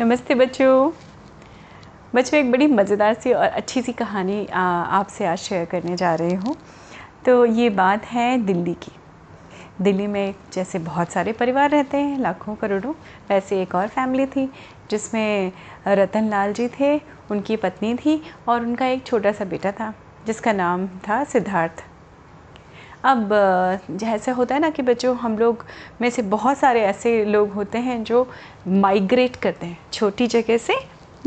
नमस्ते बच्चों। बच्चों, एक बड़ी मज़ेदार सी और अच्छी सी कहानी आपसे आज शेयर करने जा रही हूँ। तो ये बात है दिल्ली की। दिल्ली में जैसे बहुत सारे परिवार रहते हैं, लाखों करोड़ों, वैसे एक और फैमिली थी, जिसमें रतन लाल जी थे, उनकी पत्नी थी और उनका एक छोटा सा बेटा था, जिसका नाम था सिद्धार्थ। अब जैसे होता है ना कि बच्चों, हम लोग में से बहुत सारे ऐसे लोग होते हैं जो माइग्रेट करते हैं, छोटी जगह से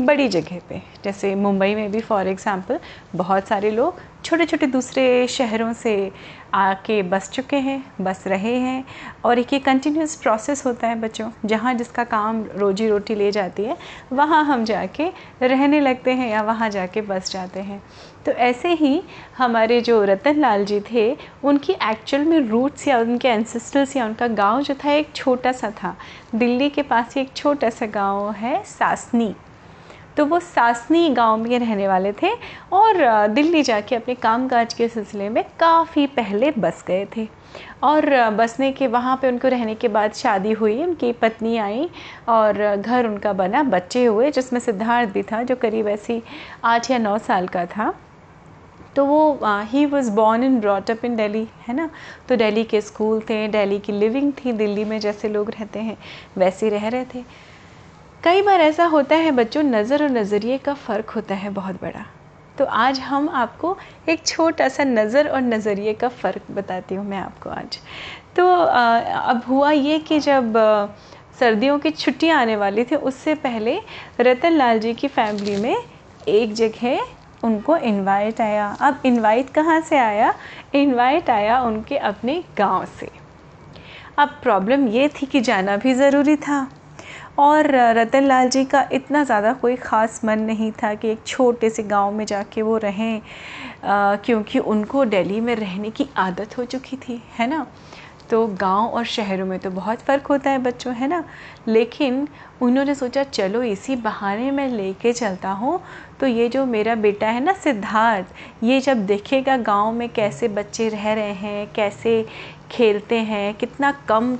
बड़ी जगह पे। जैसे मुंबई में भी फॉर एग्ज़ाम्पल बहुत सारे लोग छोटे छोटे दूसरे शहरों से आके बस चुके हैं, बस रहे हैं और एक ये कंटिन्यूस प्रोसेस होता है बच्चों। जहाँ जिसका काम रोजी रोटी ले जाती है, वहाँ हम जाके रहने लगते हैं या वहाँ जाके बस जाते हैं। तो ऐसे ही हमारे जो रतन लाल जी थे, उनकी एक्चुअल में रूट्स या उनके एंसेस्टर्स या उनका गाँव जो था, एक छोटा सा था। दिल्ली के पास ही एक छोटा सा गाँव है सासनी। तो वो सासनी गाँव में रहने वाले थे और दिल्ली जाके अपने कामकाज के सिलसिले में काफ़ी पहले बस गए थे। और बसने के, वहाँ पे उनको रहने के बाद शादी हुई, उनकी पत्नी आई और घर उनका बना, बच्चे हुए, जिसमें सिद्धार्थ भी था, जो करीब ऐसी आठ या नौ साल का था। तो वो he was born in brought up in Delhi है ना? तो दिल्ली के स्कूल थे दिल्ली की लिविंग थी, दिल्ली में जैसे लोग रहते हैं, वैसे रह रहे थे। कई बार ऐसा होता है, बच्चों, नज़र और नज़रिए का फ़र्क होता है बहुत बड़ा। तो आज हम आपको एक छोटा सा नज़र और नज़रिए का फ़र्क बताती हूँ मैं आपको आज। तो अब हुआ ये कि जब सर्दियों की छुट्टियाँ आने वाली थी, उससे पहले रतन लाल जी की फैमिली में एक जगह उनको इनवाइट आया। अब इनवाइट कहाँ से आया? इनवाइट आया उनके अपने गाँव से। अब प्रॉब्लम ये थी कि जाना भी ज़रूरी था। और रतन लाल जी का इतना ज़्यादा कोई ख़ास मन नहीं था कि एक छोटे से गाँव में जाके वो रहें क्योंकि उनको दिल्ली में रहने की आदत हो चुकी थी, है ना? तो गाँव और शहरों में तो बहुत फ़र्क होता है बच्चों, है ना? लेकिन उन्होंने सोचा, चलो इसी बहाने में लेके चलता हूँ तो ये जो मेरा बेटा है ना सिद्धार्थ, ये जब देखेगा गाँव में कैसे बच्चे रह रहे हैं, कैसे खेलते हैं, कितना कम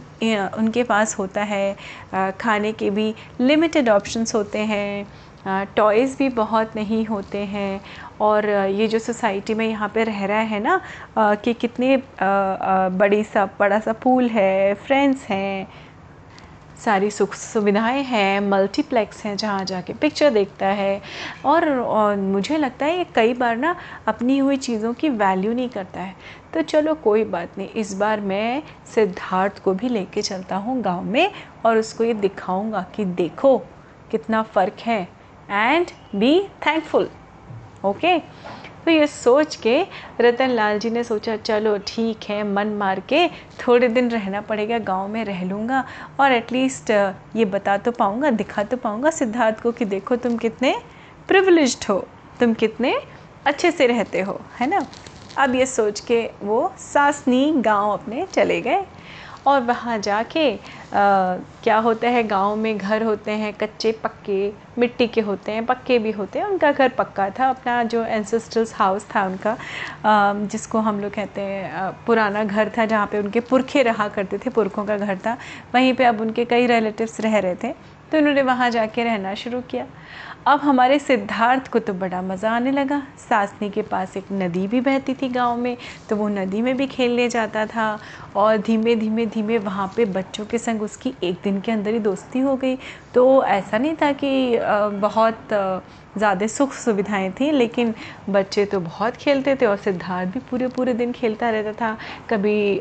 उनके पास होता है खाने के भी लिमिटेड ऑप्शंस होते हैं टॉयज़ भी बहुत नहीं होते हैं, और ये जो सोसाइटी में यहाँ पे रह रहा है ना कि कितने बड़ी सा, बड़ा सा पूल है फ्रेंड्स हैं सारी सुख सुविधाएँ हैं मल्टीप्लेक्स हैं जहाँ जाके पिक्चर देखता है। और, और मुझे लगता है ये कई बार ना अपनी हुई चीज़ों की वैल्यू नहीं करता है। तो चलो कोई बात नहीं इस बार मैं सिद्धार्थ को भी लेके चलता हूँ गाँव में और उसको ये दिखाऊँगा कि देखो कितना फ़र्क है। एंड बी थैंकफुल ओके तो ये सोच के रतन लाल जी ने सोचा, चलो ठीक है, मन मार के थोड़े दिन रहना पड़ेगा, गाँव में रह लूँगा और एटलीस्ट ये बता तो पाऊँगा, दिखा तो पाऊँगा सिद्धार्थ को कि देखो तुम कितने प्रिवलेज्ड हो, तुम कितने अच्छे से रहते हो, है ना? अब ये सोच के वो सासनी गाँव अपने चले गए और वहाँ जाके आ, क्या होता है गाँव में घर होते हैं कच्चे पक्के मिट्टी के होते हैं पक्के भी होते हैं उनका घर पक्का था अपना जो एंसेस्टर्स हाउस था उनका आ, जिसको हम लोग कहते हैं पुराना घर था जहाँ पे उनके पुरखे रहा करते थे पुरखों का घर था वहीं पे अब उनके कई रिलेटिव्स रह रहे थे तो उन्होंने वहाँ जाके रहना शुरू किया। अब हमारे सिद्धार्थ को तो बड़ा मज़ा आने लगा। सासनी के पास एक नदी भी बहती थी गाँव में तो वो नदी में भी खेलने जाता था और धीमे धीमे धीमे वहाँ पे बच्चों के संग उसकी एक दिन के अंदर ही दोस्ती हो गई। तो ऐसा नहीं था कि बहुत ज़्यादा सुख सुविधाएँ थी, लेकिन बच्चे तो बहुत खेलते थे और सिद्धार्थ भी पूरे पूरे दिन खेलता रहता था। कभी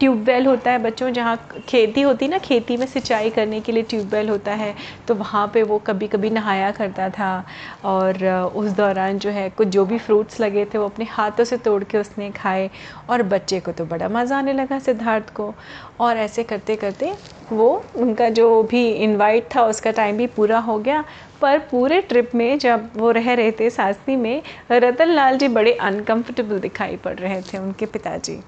ट्यूबवेल होता है बच्चों, जहाँ खेती होती ना, खेती में सिंचाई करने के लिए ट्यूबवेल होता है तो वहाँ पे वो कभी कभी नहाया करता था और उस दौरान जो है, कुछ जो भी फ्रूट्स लगे थे, वो अपने हाथों से तोड़ के उसने खाए और बच्चे को तो बड़ा मज़ा आने लगा सिद्धार्थ को। और ऐसे करते करते वो, उनका जो भी इनवाइट था, उसका टाइम भी पूरा हो गया। पर पूरे ट्रिप में जब वो रह रहे थे सासनी में, रतन लाल जी बड़े अनकंफर्टेबल दिखाई पड़ रहे थे उनके पिताजी।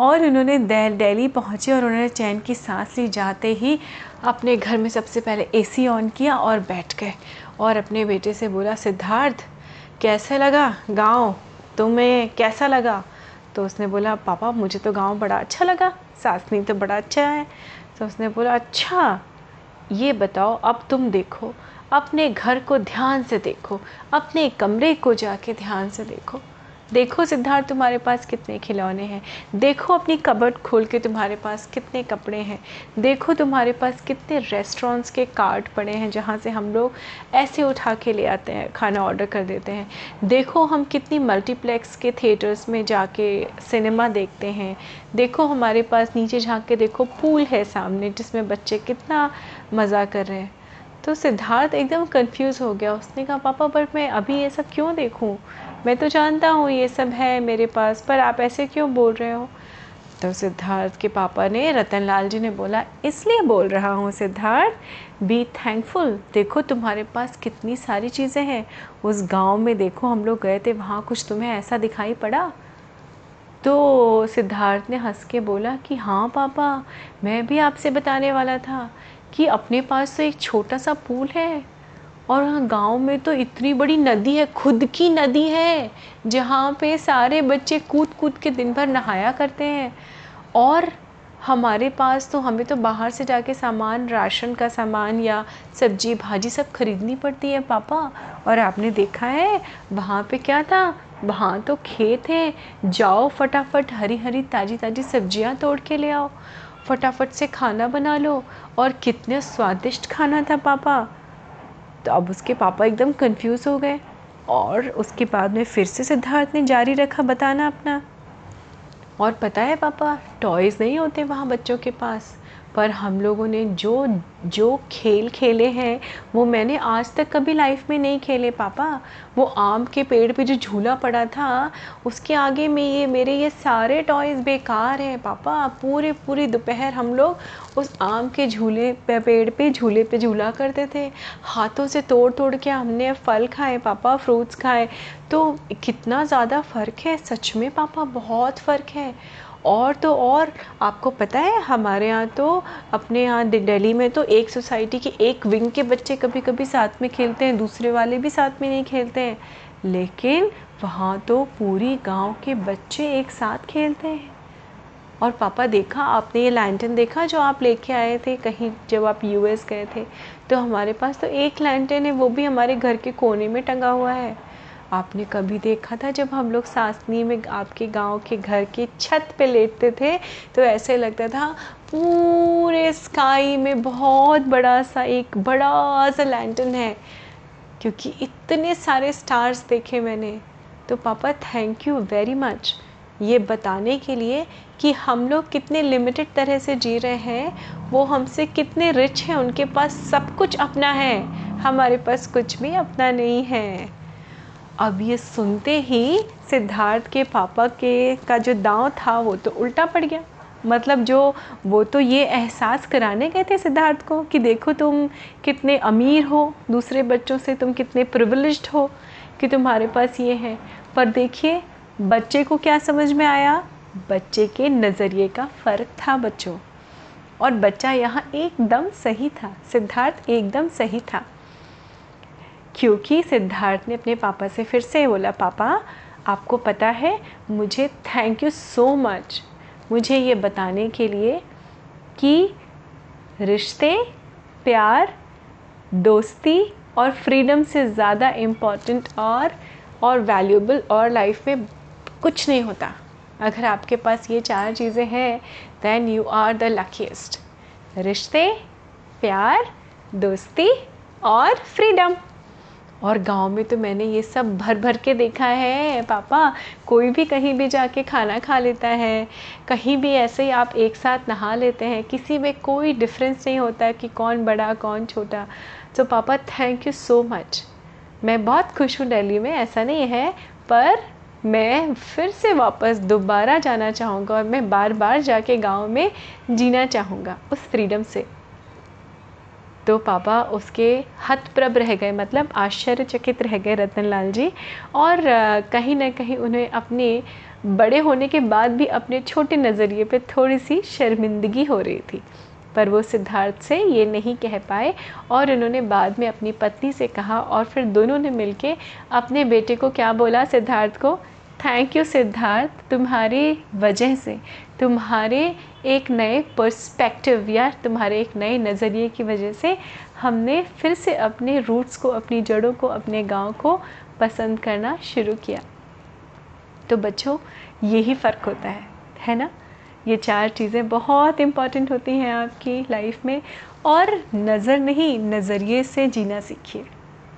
और उन्होंने दिल्ली पहुँचे और उन्होंने चैन की सांस ली। जाते ही अपने घर में सबसे पहले एसी ऑन किया और बैठ गए और अपने बेटे से बोला, सिद्धार्थ, कैसे लगा गाँव? तुम्हें कैसा लगा? तो उसने बोला, पापा, मुझे तो गाँव बड़ा अच्छा लगा सासनी तो बड़ा अच्छा है। तो उसने बोला अच्छा ये बताओ, अब तुम देखो, अपने घर को ध्यान से देखो, अपने कमरे को जाके ध्यान से देखो। देखो सिद्धार्थ, तुम्हारे पास कितने खिलौने हैं। देखो अपनी कबर्ड खोल के तुम्हारे पास कितने कपड़े हैं। देखो तुम्हारे पास कितने रेस्टोरेंट्स के कार्ड पड़े हैं, जहाँ से हम लोग ऐसे उठा के ले आते हैं, खाना ऑर्डर कर देते हैं। देखो हम कितनी मल्टीप्लेक्स के थिएटर्स में जाके सिनेमा देखते हैं। देखो हमारे पास नीचे झाँक के देखो पूल है सामने, जिसमें बच्चे कितना मज़ा कर रहे हैं। तो सिद्धार्थ एकदम कंफ्यूज हो गया। उसने कहा, पापा बट मैं अभी ये सब क्यों देखूँ? मैं तो जानता हूँ ये सब है मेरे पास, पर आप ऐसे क्यों बोल रहे हो? तो सिद्धार्थ के पापा ने रतन लाल जी ने बोला, इसलिए बोल रहा हूँ सिद्धार्थ बी थैंकफुल देखो तुम्हारे पास कितनी सारी चीज़ें हैं। उस गाँव में देखो हम लोग गए थे, वहाँ कुछ तुम्हें ऐसा दिखाई पड़ा? तो सिद्धार्थ ने हंस के बोला कि हाँ पापा, मैं भी आपसे बताने वाला था। कि अपने पास तो एक छोटा सा पूल है और हाँ गाँव में तो इतनी बड़ी नदी है, खुद की नदी है, जहाँ पे सारे बच्चे कूद कूद के दिन भर नहाया करते हैं। और हमारे पास तो हमें तो बाहर से जाके सामान, राशन का सामान या सब्ज़ी, भाजी सब खरीदनी पड़ती है, पापा। और आपने देखा है, वहाँ पे क्या था? वहाँ तो खेत है। जाओ फटाफट हरी हरी ताज़ी ताज़ी सब्ज़ियाँ तोड़ के ले आओ। फटाफट से खाना बना लो। और कितने स्वादिष्ट खाना था पापा। तो अब उसके पापा एकदम कंफ्यूज हो गए। और उसके बाद में फिर से सिद्धार्थ ने जारी रखा बताना अपना। और पता है पापा टॉयज़ नहीं होते वहाँ बच्चों के पास। पर हम लोगों ने जो जो खेल खेले हैं, वो मैंने आज तक कभी लाइफ में नहीं खेले, पापा। वो आम के पेड़ पे जो झूला पड़ा था, उसके आगे में ये, मेरे ये सारे टॉयज़ बेकार हैं, पापा। पूरे, पूरी दोपहर हम लोग उस आम के झूले पे, पेड़ पे, झूले पे झूला करते थे। हाथों से तोड़ तोड़ के हमने फल खाए, पापा फ्रूट्स खाए। तो कितना ज़्यादा फ़र्क है, सच में, पापा, बहुत फ़र्क है। और तो और, आपको पता है, हमारे यहाँ तो अपने यहाँ दिल्ली में तो एक सोसाइटी के एक विंग के बच्चे कभी कभी साथ में खेलते हैं, दूसरे वाले भी साथ में नहीं खेलते हैं। लेकिन वहाँ तो पूरी गाँव के बच्चे एक साथ खेलते हैं। और पापा देखा, आपने ये लैंटन देखा जो आप लेके आए थे कहीं, जब आप यूएस गए थे? तो हमारे पास तो एक लैंटन है, वो भी हमारे घर के कोने में टंगा हुआ है। आपने कभी देखा था जब हम लोग सासनी में आपके गाँव के घर की छत पे लेटते थे? तो ऐसे लगता था, पूरे स्काई में बहुत बड़ा सा एक बड़ा सा लैंटन है। क्योंकि इतने सारे स्टार्स देखे मैंने। तो पापा थैंक यू वेरी मच ये बताने के लिए कि हम लोग कितने लिमिटेड तरह से जी रहे हैं। वो हमसे कितने रिच हैं, उनके पास सब कुछ अपना है। हमारे पास कुछ भी अपना नहीं है। अब ये सुनते ही सिद्धार्थ के पापा के का जो दांव था वो तो उल्टा पड़ गया। मतलब जो वो तो ये एहसास कराने गए थे सिद्धार्थ को कि देखो तुम कितने अमीर हो, दूसरे बच्चों से तुम कितने प्रिविलेज्ड हो कि तुम्हारे पास ये है। पर देखिए, बच्चे को क्या समझ में आया? बच्चे के नज़रिए का फ़र्क था बच्चों। और बच्चा यहाँ एकदम सही था, सिद्धार्थ एकदम सही था। क्योंकि सिद्धार्थ ने अपने पापा से फिर से बोला, पापा, आपको पता है, मुझे थैंक यू सो मच मुझे ये बताने के लिए कि रिश्ते, प्यार, दोस्ती और फ्रीडम से ज़्यादा इंपॉर्टेंट और और वैल्यूबल और लाइफ में कुछ नहीं होता। अगर आपके पास ये चार चीज़ें हैं then you are the luckiest रिश्ते, प्यार, दोस्ती और फ्रीडम और गाँव में तो मैंने ये सब भर भर के देखा है, पापा। कोई भी कहीं भी जाके खाना खा लेता है, कहीं भी ऐसे ही आप एक साथ नहा लेते हैं, किसी में कोई डिफरेंस नहीं होता कि कौन बड़ा, कौन छोटा। तो पापा थैंक यू सो मच मैं बहुत खुश हूँ दिल्ली में, ऐसा नहीं है, पर मैं फिर से वापस दोबारा जाना चाहूँगा और मैं बार बार जाके गाँव में जीना चाहूँगा, उस फ्रीडम से। तो पापा उसके हतप्रभ रह गए मतलब आश्चर्यचकित रह गए रतन लाल जी। और कहीं ना कहीं उन्हें अपने बड़े होने के बाद भी अपने छोटे नज़रिए पे थोड़ी सी शर्मिंदगी हो रही थी। पर वो सिद्धार्थ से ये नहीं कह पाए और उन्होंने बाद में अपनी पत्नी से कहा और फिर दोनों ने मिलके अपने बेटे को क्या बोला सिद्धार्थ को? थैंक यू सिद्धार्थ तुम्हारी वजह से। तुम्हारे एक नए पर्सपेक्टिव या तुम्हारे एक नए नज़रिए की वजह से हमने फिर से अपने रूट्स को, अपनी जड़ों को, अपने गाँव को पसंद करना शुरू किया। तो बच्चों, यही फ़र्क होता है है ना? ये चार चीज़ें बहुत इंपॉर्टेंट होती हैं आपकी लाइफ में और नज़र नहीं, नज़रिए से जीना सीखिए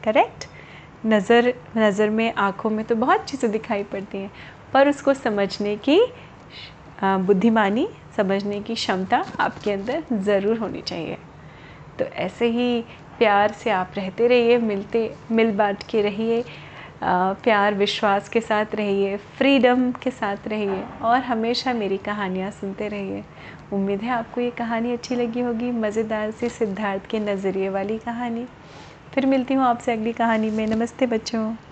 करेक्ट नज़र नज़र में, आँखों में तो बहुत चीज़ें दिखाई पड़ती हैं, पर उसको समझने की बुद्धिमानी समझने की क्षमता आपके अंदर ज़रूर होनी चाहिए। तो ऐसे ही प्यार से आप रहते रहिए, मिलते, मिल बांट के रहिए प्यार, विश्वास के साथ रहिए, फ्रीडम के साथ रहिए और हमेशा मेरी कहानियाँ सुनते रहिए। उम्मीद है आपको ये कहानी अच्छी लगी होगी, मज़ेदार सी सिद्धार्थ के नज़रिए वाली कहानी। फिर मिलती हूँ आपसे अगली कहानी में। नमस्ते बच्चों।